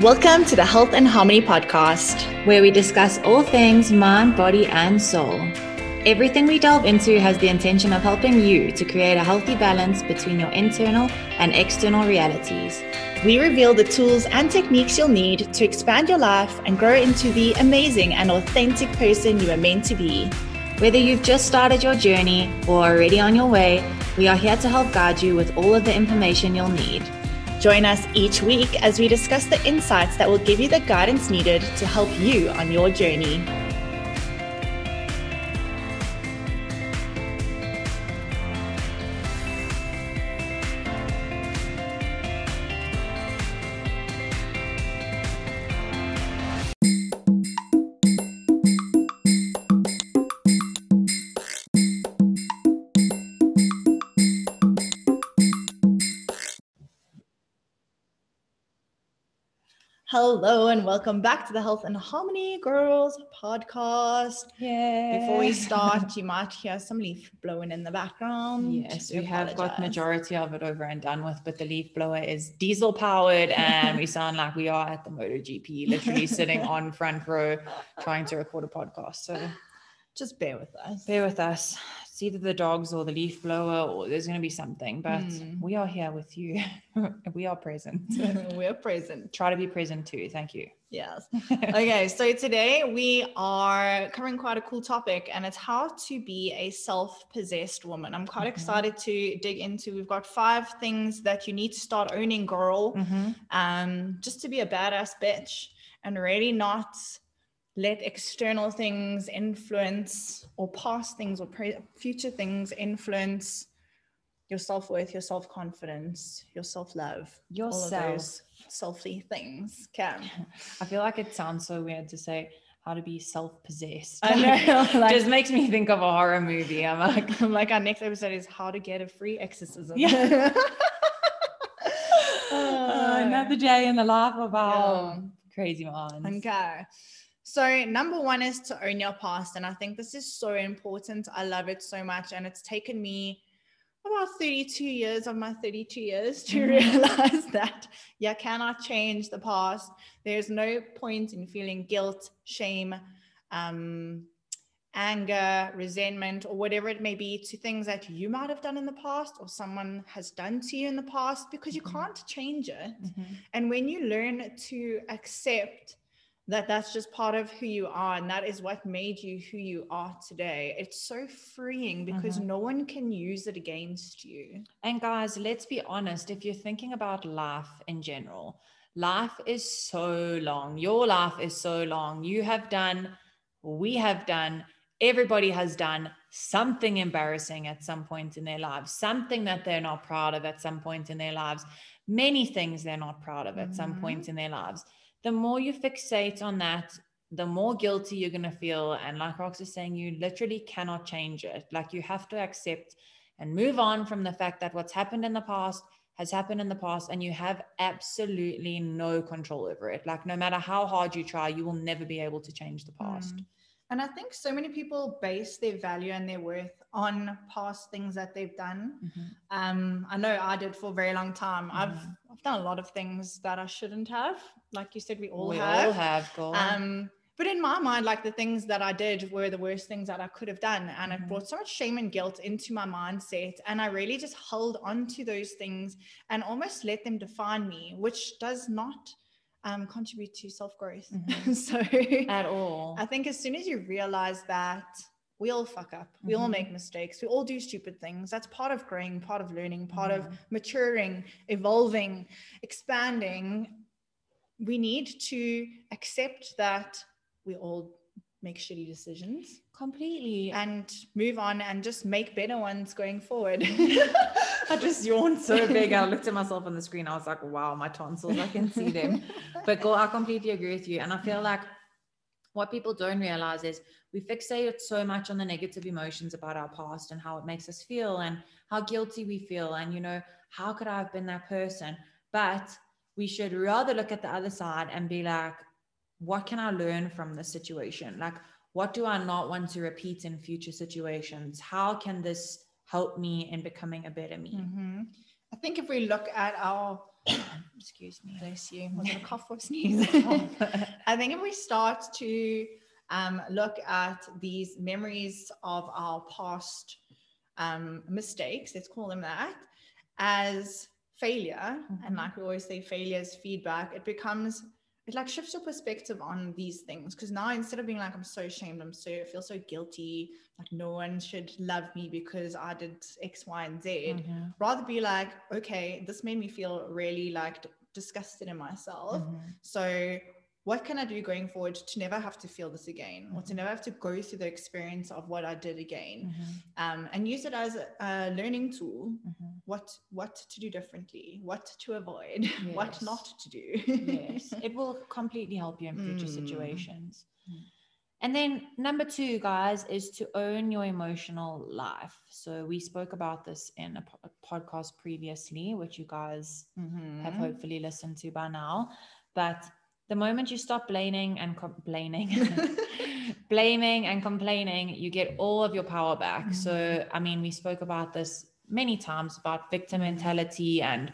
Welcome to the Health and Harmony podcast, where we discuss all things mind, body, and soul. Everything we delve into has the intention of helping you to create a healthy balance between your internal and external realities. We reveal the tools and techniques you'll need to expand your life and grow into the amazing and authentic person you are meant to be. Whether you've just started your journey or already on your way, we are here to help guide you with all of the information you'll need. Join us each week as we discuss the insights that will give you the guidance needed to help you on your journey. Hello and welcome back to the Health and Harmony Girls podcast. Yeah. Before we start, you might hear some leaf blowing in the background. Yes, we, we have got majority of it over and done with, but the leaf blower is diesel powered and we sound like we are at the MotoGP, literally sitting on front row trying to record a podcast. So just bear with us. Bear with us it's either the dogs or the leaf blower or there's going to be something but mm. we are here with you. We are present. We're present. Try to be present too thank you. Yes. Okay so today we are covering quite a cool topic and it's how to be a self-possessed woman. I'm quite mm-hmm. excited to dig into we've got five things that you need to start owning girl. Mm-hmm. um just to be a badass bitch and really not let external things influence or past things or pre- future things influence your self-worth your self-confidence your self-love yourself all of those selfie things. Can i feel like it sounds so weird to say how to be self-possessed. I know like, just makes me think of a horror movie. I'm like i'm like our next episode is how to get a free exorcism. Yeah. Uh, another day in the life of our yeah. crazy minds. Okay so, number one is to own your past. And I think this is so important. I love it so much. And it's taken me about 32 years of my 32 years to mm-hmm. realize that you cannot change the past. There's no point in feeling guilt, shame, um, anger, resentment, or whatever it may be to things that you might have done in the past or someone has done to you in the past because you mm-hmm. can't change it. Mm-hmm. And when you learn to accept that that's just part of who you are and that is what made you who you are today. It's so freeing because mm-hmm. no one can use it against you. And guys let's be honest if you're thinking about life in general life is so long. Your life is so long. You have done we have done everybody has done something embarrassing at some point in their lives something that they're not proud of at some point in their lives many things they're not proud of at mm-hmm. some point in their lives the more you fixate on that, the more guilty you're going to feel. And like Rox is saying, you literally cannot change it. Like you have to accept and move on from the fact that what's happened in the past has happened in the past and you have absolutely no control over it. Like no matter how hard you try, you will never be able to change the past. Mm. And I think so many people base their value and their worth on past things that they've done. Mm-hmm. Um, I know I did for a very long time. Mm-hmm. I've I've done a lot of things that I shouldn't have. Like you said, we all we have. all have. Go um, but in my mind, like the things that I did were the worst things that I could have done. And mm-hmm. it brought so much shame and guilt into my mindset. And I really just held on to those things and almost let them define me, which does not um, contribute to self growth. Mm-hmm. so, at all, I think as soon as you realize that we all fuck up, we mm-hmm. all make mistakes, we all do stupid things. That's part of growing, part of learning, part of maturing, evolving, expanding. We need to accept that we all make shitty decisions completely and move on and just make better ones going forward. I just yawned so big. I looked at myself on the screen. I was like, wow, my tonsils, I can see them. But go, I completely agree with you. And I feel like what people don't realize is we fixate so much on the negative emotions about our past and how it makes us feel and how guilty we feel. And, you know, how could I have been that person? But we should rather look at the other side and be like, what can I learn from this situation? Like, what do I not want to repeat in future situations? How can this help me in becoming a better me? Mm-hmm. I think if we look at our excuse me. Bless you. Was it a cough or sneeze? I think if we start to um, look at these memories of our past um, mistakes, let's call them that, as failure, mm-hmm. and like we always say, failure is feedback, it becomes it like shifts your perspective on these things because now instead of being like i'm so ashamed i'm so I feel so guilty like no one should love me because i did x y and z mm-hmm. rather be like okay this made me feel really like disgusted in myself mm-hmm. so what can I do going forward to never have to feel this again mm-hmm. or to mm-hmm. never have to go through the experience of what I did again mm-hmm. um, and use it as a, a learning tool mm-hmm. What what to do differently what to avoid yes. what not to do yes it will completely help you in future mm. situations mm. and then number two guys is to own your emotional life so we spoke about this in a, po- a podcast previously which you guys mm-hmm. have hopefully listened to by now but the moment you stop blaming and complaining blaming and complaining you get all of your power back mm-hmm. so i mean we spoke about this many times about victim mentality and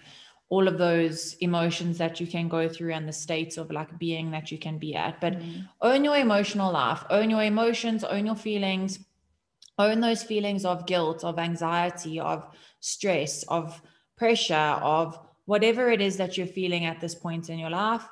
all of those emotions that you can go through and the states of like being that you can be at but mm-hmm. own your emotional life own your emotions own your feelings own those feelings of guilt of anxiety of stress of pressure of whatever it is that you're feeling at this point in your life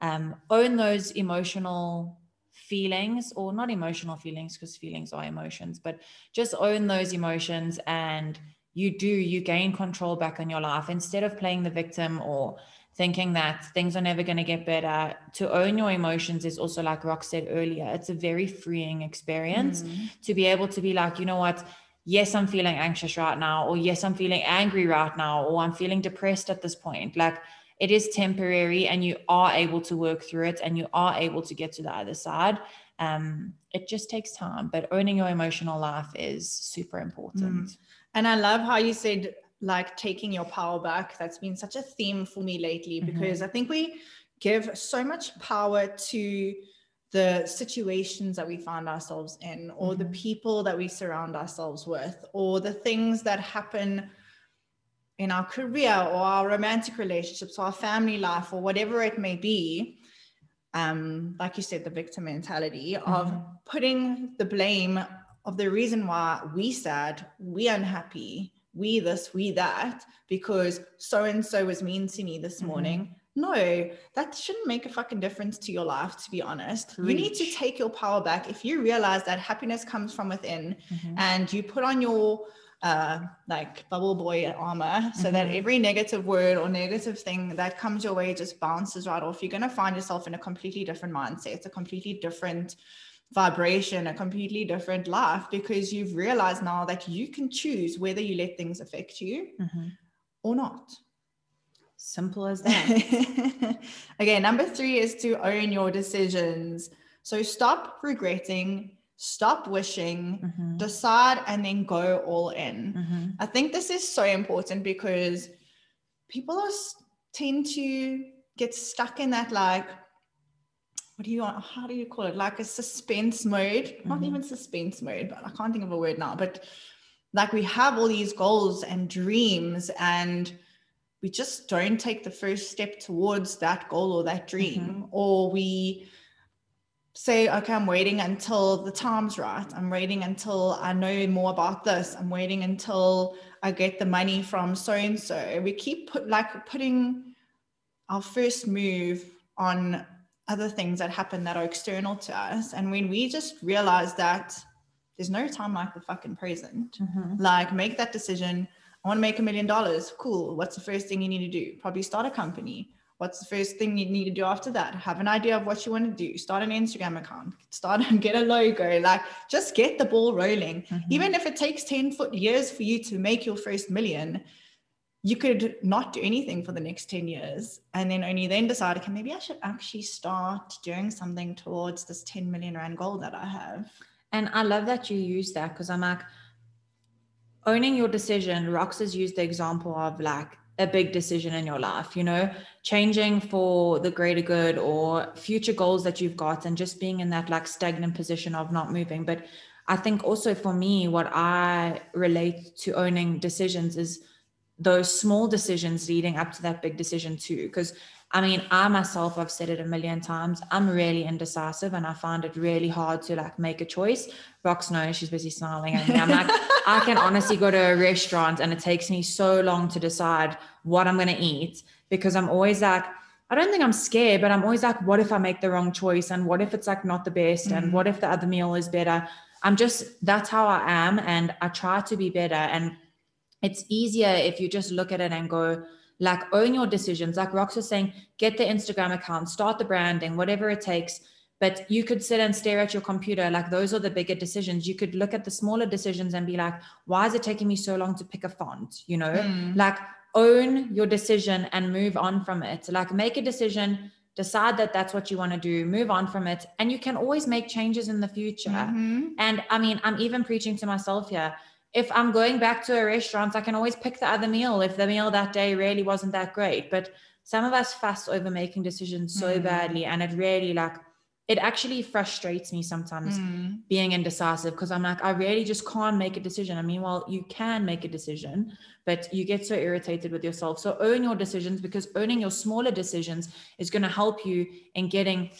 um, own those emotional feelings or not emotional feelings because feelings are emotions but just own those emotions and you do you gain control back on your life. Instead of playing the victim or thinking that things are never going to get better to own your emotions is also like Rox said earlier it's a very freeing experience mm-hmm. to be able to be like you know what? Yes i'm feeling anxious right now or yes i'm feeling angry right now or i'm feeling depressed at this point. Like it is temporary and you are able to work through it and you are able to get to the other side. Um, it just takes time but owning your emotional life is super important. Mm. And i love how you said like taking your power back that's been such a theme for me lately mm-hmm. because mm-hmm. i think we give so much power to the situations that we find ourselves in or mm-hmm. the people that we surround ourselves with or the things that happen in our career or our romantic relationships or our family life or whatever it may be um, like you said the victim mentality mm-hmm. of putting the blame of the reason why we sad we unhappy we this we that because so and so was mean to me this mm-hmm. morning no that shouldn't make a fucking difference to your life to be honest Reach. you need to take your power back if you realize that happiness comes from within mm-hmm. and you put on your uh, like bubble boy armor so mm-hmm. that every negative word or negative thing that comes your way just bounces right off. You're going to find yourself in a completely different mindset. It's a completely different vibration, a completely different life because you've realized now that you can choose whether you let things affect you mm-hmm. or not. Simple as that. okay, number three is to own your decisions. So stop regretting stop wishing, mm-hmm. decide, and then go all in. Mm-hmm. I think this is so important because people are tend to get stuck in that like what do you want how do you call it like a suspense mode mm-hmm. not even suspense mode but i can't think of a word now but like we have all these goals and dreams and we just don't take the first step towards that goal or that dream mm-hmm. or we say, okay, I'm waiting until the time's right. I'm waiting until I know more about this. I'm waiting until I get the money from so and so. We keep put like putting our first move on other things that happen that are external to us. And when we just realize that there's no time like the fucking present, mm-hmm. like make that decision. I want to make a million dollars. Cool. What's the first thing you need to do? Probably start a company What's the first thing you need to do after that? Have an idea of what you want to do. Start an Instagram account. Start and get a logo. Like just get the ball rolling. Mm-hmm. Even if it takes 10 foot years for you to make your first million, you could not do anything for the next 10 years and then only then decide, okay, maybe I should actually start doing something towards this 10 million rand goal that I have. And I love that you use that because I'm like, owning your decision, Rox has used the example of like a big decision in your life, you know, changing for the greater good or future goals that you've got and just being in that like stagnant position of not moving. But I think also for me, what I relate to owning decisions is those small decisions leading up to that big decision too. Because I mean, I myself, I've said it a million times. I'm really indecisive and I find it really hard to like make a choice. Rox knows she's busy smiling at me. I'm like, I can honestly go to a restaurant and it takes me so long to decide what I'm going to eat because I'm always like, I don't think I'm scared, but I'm always like, what if I make the wrong choice? And what if it's like not the best? Mm-hmm. And what if the other meal is better? I'm just, that's how I am. And I try to be better. And it's easier if you just look at it and go, like, own your decisions. Like Rox was saying, get the Instagram account, start the branding, whatever it takes. But you could sit and stare at your computer. Like, those are the bigger decisions. You could look at the smaller decisions and be like, why is it taking me so long to pick a font? You know, mm. like, own your decision and move on from it. Like, make a decision decide that that's what you want to do move on from it and you can always make changes in the future mm-hmm. and i mean i'm even preaching to myself here if I'm going back to a restaurant, I can always pick the other meal if the meal that day really wasn't that great. But some of us fuss over making decisions so mm. badly, and it really like it actually frustrates me sometimes mm. being indecisive because I'm like, I really just can't make a decision. I mean, well, you can make a decision, but you get so irritated with yourself. So own your decisions because owning your smaller decisions is going to help you in getting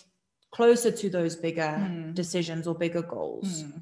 closer to those bigger mm. decisions or bigger goals. Mm.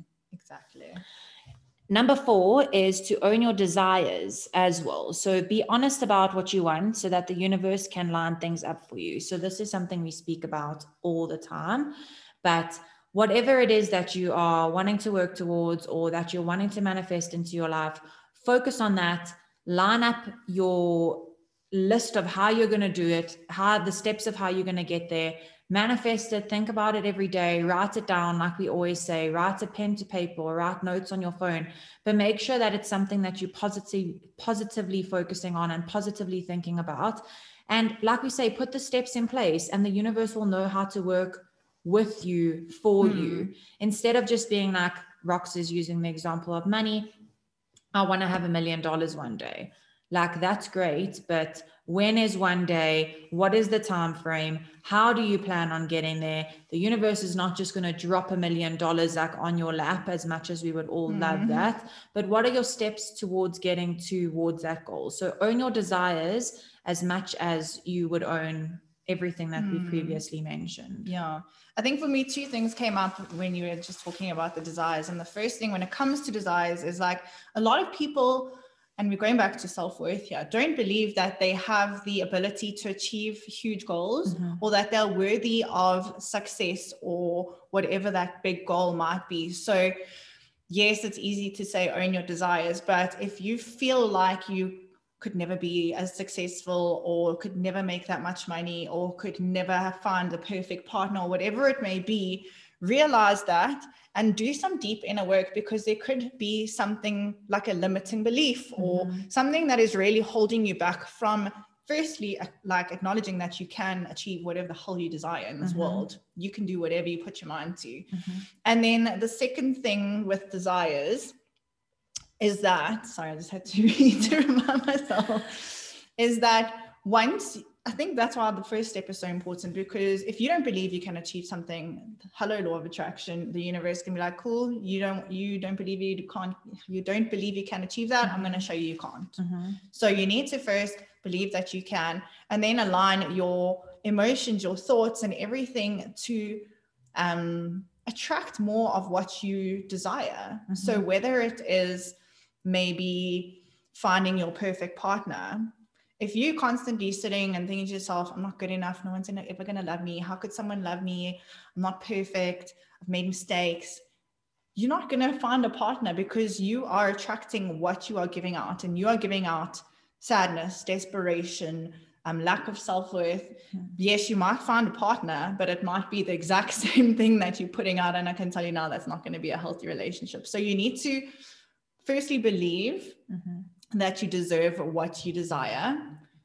Number four is to own your desires as well. So be honest about what you want so that the universe can line things up for you. So this is something we speak about all the time. But whatever it is that you are wanting to work towards or that you're wanting to manifest into your life, focus on that, line up your list of how you're going to do it, how the steps of how you're going to get there manifest it, think about it every day, write it down, like we always say, write a pen to paper or write notes on your phone, but make sure that it's something that you're positively, positively focusing on and positively thinking about. And like we say, put the steps in place, and the universe will know how to work with you for hmm. you instead of just being like Rox is using the example of money. I want to have a million dollars one day. Like that's great, but when is one day? What is the time frame? How do you plan on getting there? The universe is not just going to drop a million dollars like on your lap as much as we would all mm-hmm. love that. But what are your steps towards getting towards that goal? So own your desires as much as you would own everything that mm. we previously mentioned. Yeah. I think for me two things came up when you were just talking about the desires. And the first thing when it comes to desires is like a lot of people and we're going back to self-worth here don't believe that they have the ability to achieve huge goals mm-hmm. or that they're worthy of success or whatever that big goal might be so yes it's easy to say own your desires but if you feel like you could never be as successful or could never make that much money or could never find the perfect partner or whatever it may be realize that and do some deep inner work because there could be something like a limiting belief or mm-hmm. something that is really holding you back from firstly like acknowledging that you can achieve whatever the hell you desire in this mm-hmm. world you can do whatever you put your mind to mm-hmm. and then the second thing with desires is that sorry i just had to, to remind myself is that once I think that's why the first step is so important because if you don't believe you can achieve something, hello law of attraction, the universe can be like, cool, you don't you don't believe you can't you don't believe you can achieve that. I'm going to show you you can't. Mm-hmm. So you need to first believe that you can, and then align your emotions, your thoughts, and everything to um, attract more of what you desire. Mm-hmm. So whether it is maybe finding your perfect partner if you constantly sitting and thinking to yourself, I'm not good enough, no one's ever going to love me, how could someone love me? I'm not perfect, I've made mistakes. You're not going to find a partner because you are attracting what you are giving out, and you are giving out sadness, desperation, um, lack of self worth. Mm-hmm. Yes, you might find a partner, but it might be the exact same thing that you're putting out. And I can tell you now that's not going to be a healthy relationship. So you need to firstly believe. Mm-hmm that you deserve what you desire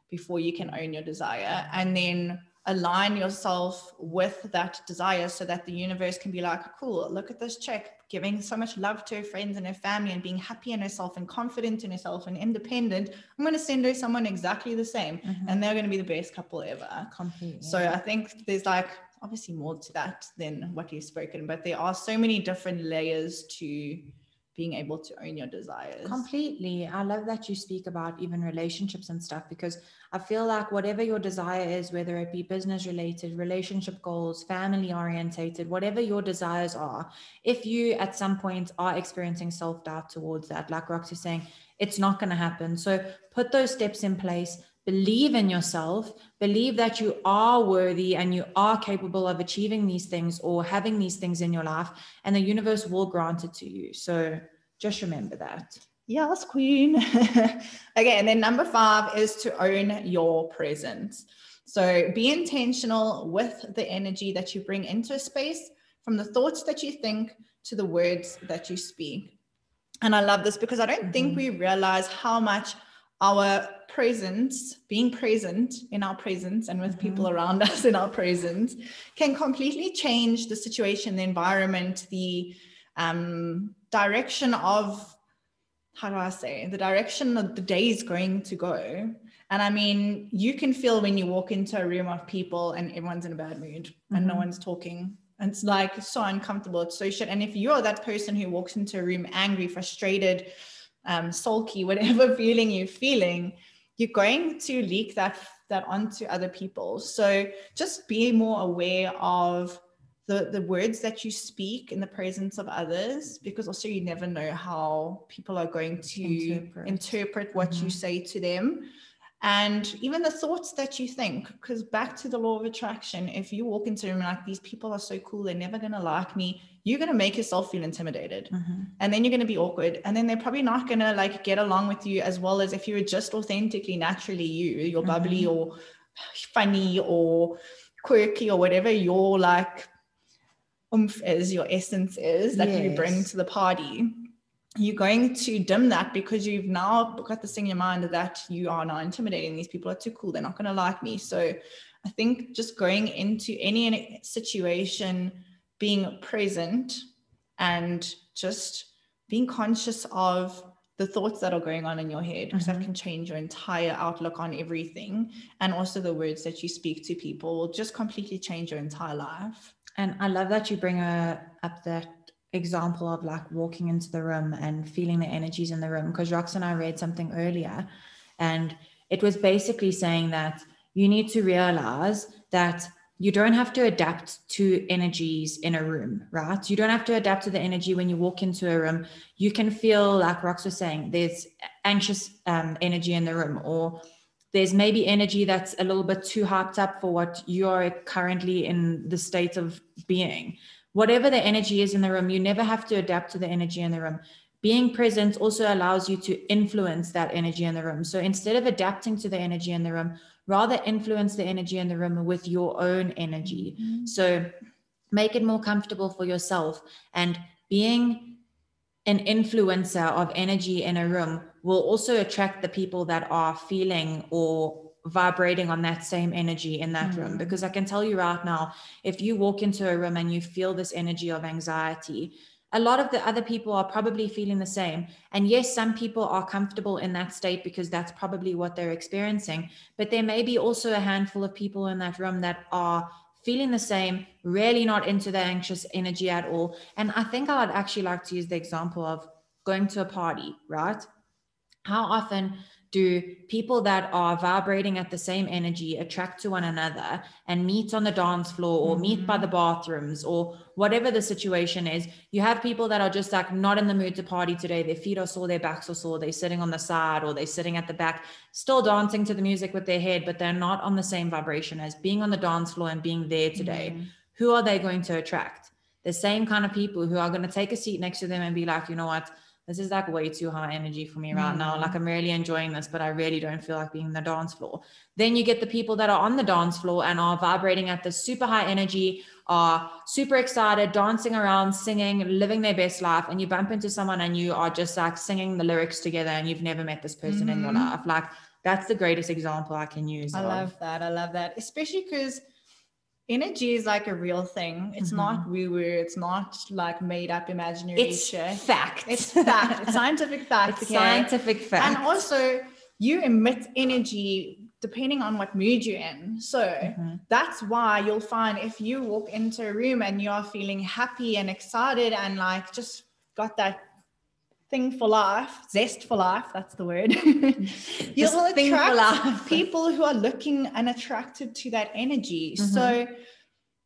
before you can own your desire and then align yourself with that desire so that the universe can be like cool look at this chick giving so much love to her friends and her family and being happy in herself and confident in herself and independent i'm going to send her someone exactly the same mm-hmm. and they're going to be the best couple ever Completely. so i think there's like obviously more to that than what you've spoken but there are so many different layers to being able to own your desires. Completely. I love that you speak about even relationships and stuff because I feel like whatever your desire is, whether it be business related, relationship goals, family orientated, whatever your desires are, if you at some point are experiencing self doubt towards that, like Rox is saying, it's not going to happen. So put those steps in place. Believe in yourself, believe that you are worthy and you are capable of achieving these things or having these things in your life, and the universe will grant it to you. So just remember that. Yes, queen. okay, and then number five is to own your presence. So be intentional with the energy that you bring into a space, from the thoughts that you think to the words that you speak. And I love this because I don't mm-hmm. think we realize how much our presence, being present in our presence and with mm-hmm. people around us in our presence, can completely change the situation, the environment, the um, direction of how do I say the direction of the day is going to go. And I mean, you can feel when you walk into a room of people and everyone's in a bad mood mm-hmm. and no mm-hmm. one's talking. And it's like so uncomfortable. It's so shit. And if you're that person who walks into a room angry, frustrated, um, sulky, whatever feeling you're feeling, you're going to leak that that onto other people. So just be more aware of the, the words that you speak in the presence of others, because also you never know how people are going to interpret, interpret what mm-hmm. you say to them. And even the thoughts that you think, because back to the law of attraction, if you walk into a room like these people are so cool, they're never going to like me, you're going to make yourself feel intimidated. Mm-hmm. And then you're going to be awkward. And then they're probably not going to like get along with you as well as if you were just authentically, naturally you, you're bubbly mm-hmm. or funny or quirky or whatever your like oomph is, your essence is that yes. you bring to the party, you're going to dim that because you've now got this thing in your mind that you are now intimidating. These people are too cool. They're not going to like me. So I think just going into any situation, being present and just being conscious of the thoughts that are going on in your head because mm-hmm. that can change your entire outlook on everything and also the words that you speak to people will just completely change your entire life and I love that you bring a, up that example of like walking into the room and feeling the energies in the room. Because Rox and I read something earlier, and it was basically saying that you need to realize that you don't have to adapt to energies in a room, right? You don't have to adapt to the energy when you walk into a room. You can feel, like Rox was saying, there's anxious um, energy in the room, or there's maybe energy that's a little bit too hyped up for what you're currently in the state of being. Whatever the energy is in the room, you never have to adapt to the energy in the room. Being present also allows you to influence that energy in the room. So instead of adapting to the energy in the room, rather influence the energy in the room with your own energy. Mm-hmm. So make it more comfortable for yourself. And being an influencer of energy in a room will also attract the people that are feeling or vibrating on that same energy in that mm. room. Because I can tell you right now, if you walk into a room and you feel this energy of anxiety, a lot of the other people are probably feeling the same. And yes, some people are comfortable in that state because that's probably what they're experiencing. But there may be also a handful of people in that room that are feeling the same, really not into the anxious energy at all. And I think I'd actually like to use the example of going to a party, right? how often do people that are vibrating at the same energy attract to one another and meet on the dance floor or mm-hmm. meet by the mm-hmm. bathrooms or whatever the situation is you have people that are just like not in the mood to party today their feet are sore their backs are sore they're sitting on the side or they're sitting at the back still dancing to the music with their head but they're not on the same vibration as being on the dance floor and being there today mm-hmm. who are they going to attract the same kind of people who are going to take a seat next to them and be like you know what this is like way too high energy for me right mm. now. Like I'm really enjoying this, but I really don't feel like being in the dance floor. Then you get the people that are on the dance floor and are vibrating at the super high energy, are super excited, dancing around, singing, living their best life. And you bump into someone and you are just like singing the lyrics together and you've never met this person mm-hmm. in your mm-hmm. life. Like that's the greatest example I can use. I of. love that. I love that. Especially because energy is like a real thing. It's mm-hmm. not woo woo. It's not like made up imaginary it's shit. Fact. It's fact. It's scientific fact. It's okay? scientific fact. And also, you emit energy depending on what mood you're in. So mm-hmm. that's why you'll find if you walk into a room and you are feeling happy and excited and like just got that thing for life, zest for life, that's the word. You'll This thing for attract people who are looking and attracted to that energy. Mhm. So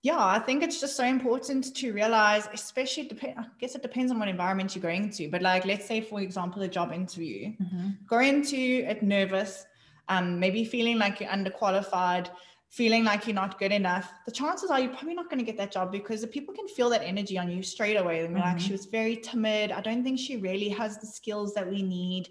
yeah, I think it's just so important to realize, especially depend I guess it depends on what environment you're going to. But like let's say for example a job interview. Mhm. Go into it nervous, um, maybe feeling like you're underqualified, feeling like you're not good enough, the chances are you're probably not going to get that job because the people can feel that energy on you straight away. They're like, she was very timid. I don't think she really has the skills that we need.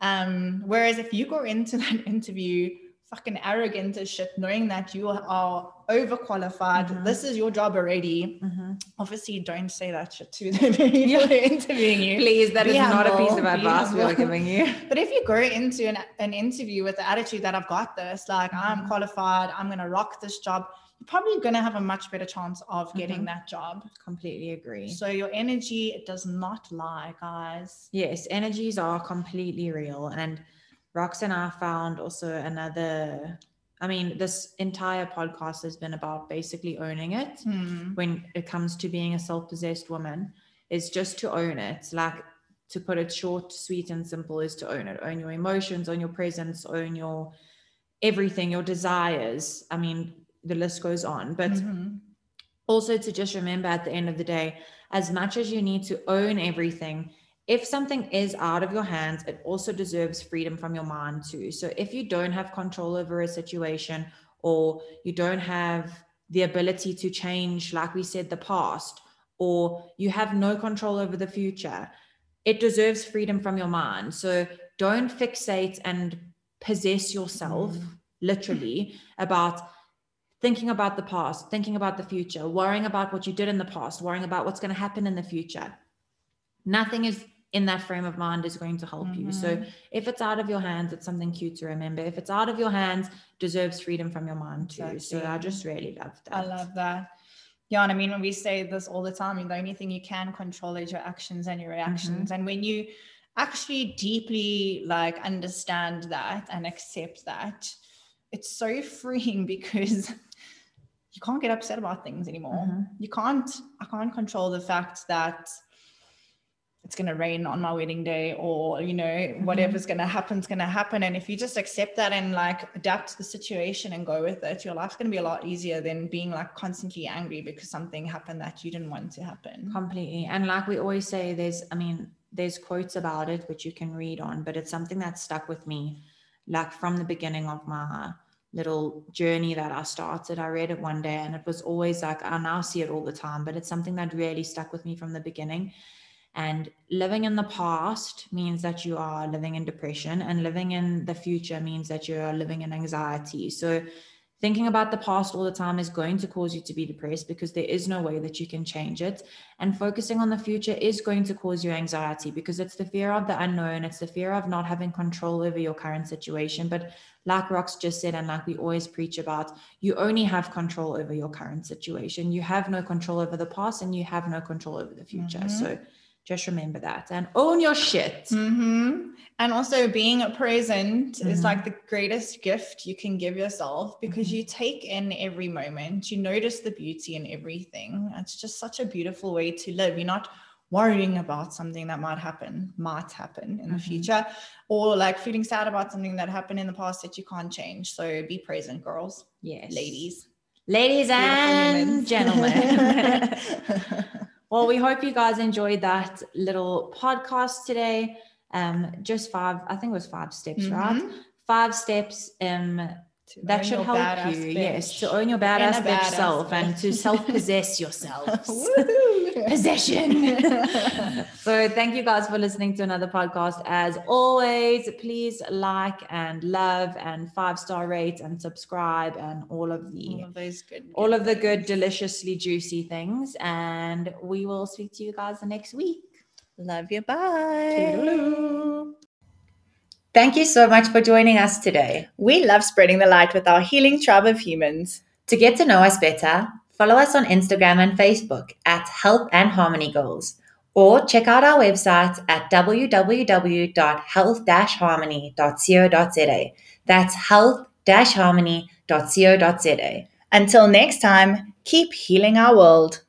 Um, whereas if you go into that interview fucking arrogant as shit, knowing that you are overqualified, Mhm. this is your job already. Mhm. Obviously, don't say that shit to the people who are interviewing you. Please, that Be is not a piece of advice we are giving you. But if you go into an, an interview with the attitude that I've got this, like I'm Mhm. qualified, I'm going to rock this job, you're probably going to have a much better chance of getting Mhm. that job. Completely agree. So your energy it does not lie, guys. Yes, energies are completely real. And Rox and I found also another, I mean, this entire podcast has been about basically owning it Hmm. when it comes to being a self possessed woman, is just to own it. Like to put it short, sweet, and simple, is to own it. Own your emotions, own your presence, own your everything, your desires. I mean, the list goes on. But Mhm. also to just remember at the end of the day, as much as you need to own everything, if something is out of your hands, it also deserves freedom from your mind too. So if you don't have control over a situation or you don't have the ability to change, like we said, the past, or you have no control over the future, it deserves freedom from your mind. So don't fixate and possess yourself Mm. literally about thinking about the past, thinking about the future, worrying about what you did in the past, worrying about what's going to happen in the future. Nothing is in that frame of mind is going to help you. So Mhm. if it's out of your hands, it's something cute to remember. If it's out of your hands, deserves freedom from your mind too. So I just really love that. I love that. Yeah, and I mean, when we say this all the time, the only thing you can control is your actions and your reactions. And when you actually deeply like understand that and accept that, it's so freeing because you can't get upset about things anymore. Mhm. You can't, I can't control the fact that it's going to rain on my wedding day or you know mm-hmm. whatever's going to happen is going to happen and if you just accept that and like adapt to the situation and go with it your life's going to be a lot easier than being like constantly angry because something happened that you didn't want to happen Completely. And like we always say, there's, I mean, there's quotes about it which you can read on, but it's something that stuck with me like from the beginning of my little journey that I started. I read it one day and it was always like, I now see it all the time, but it's something that really stuck with me from the beginning. And living in the past means that you are living in depression, and living in the future means that you are living in anxiety. So, thinking about the past all the time is going to cause you to be depressed because there is no way that you can change it. And focusing on the future is going to cause you anxiety because it's the fear of the unknown, it's the fear of not having control over your current situation. But, like Rox just said, and like we always preach about, you only have control over your current situation. You have no control over the past and you have no control over the future. Mhm. So, just remember that and own your shit. hmm and also being present is Mhm. like the greatest gift you can give yourself because Mhm. you take in every moment you notice the beauty in everything it's just such a beautiful way to live you're not worrying about something that might happen might happen in the Mhm. future or like feeling sad about something that happened in the past that you can't change so be present girls Yes. ladies Ladies and gentlemen. well, we hope you guys enjoyed that little podcast today. Um, just five, I think it was five steps, right? Mhm. Five steps um that should help you, bitch. yes, to own your badass bitch badass self and to self-possess yourselves. Woohoo. Possession. so thank you guys for listening to another podcast. As always, please like and love and five star rate and subscribe and all of the all of those good all of the good, deliciously juicy things. And we will speak to you guys the next week. love you bye Toodaloo. Thank you so much for joining us today. we love spreading the light with our healing tribe of humans To get to know us better, follow us on Instagram and Facebook at Health and Harmony Goals, or check out our website at www.health-harmony.co.za. That's health-harmony.co.za. until next time keep healing our world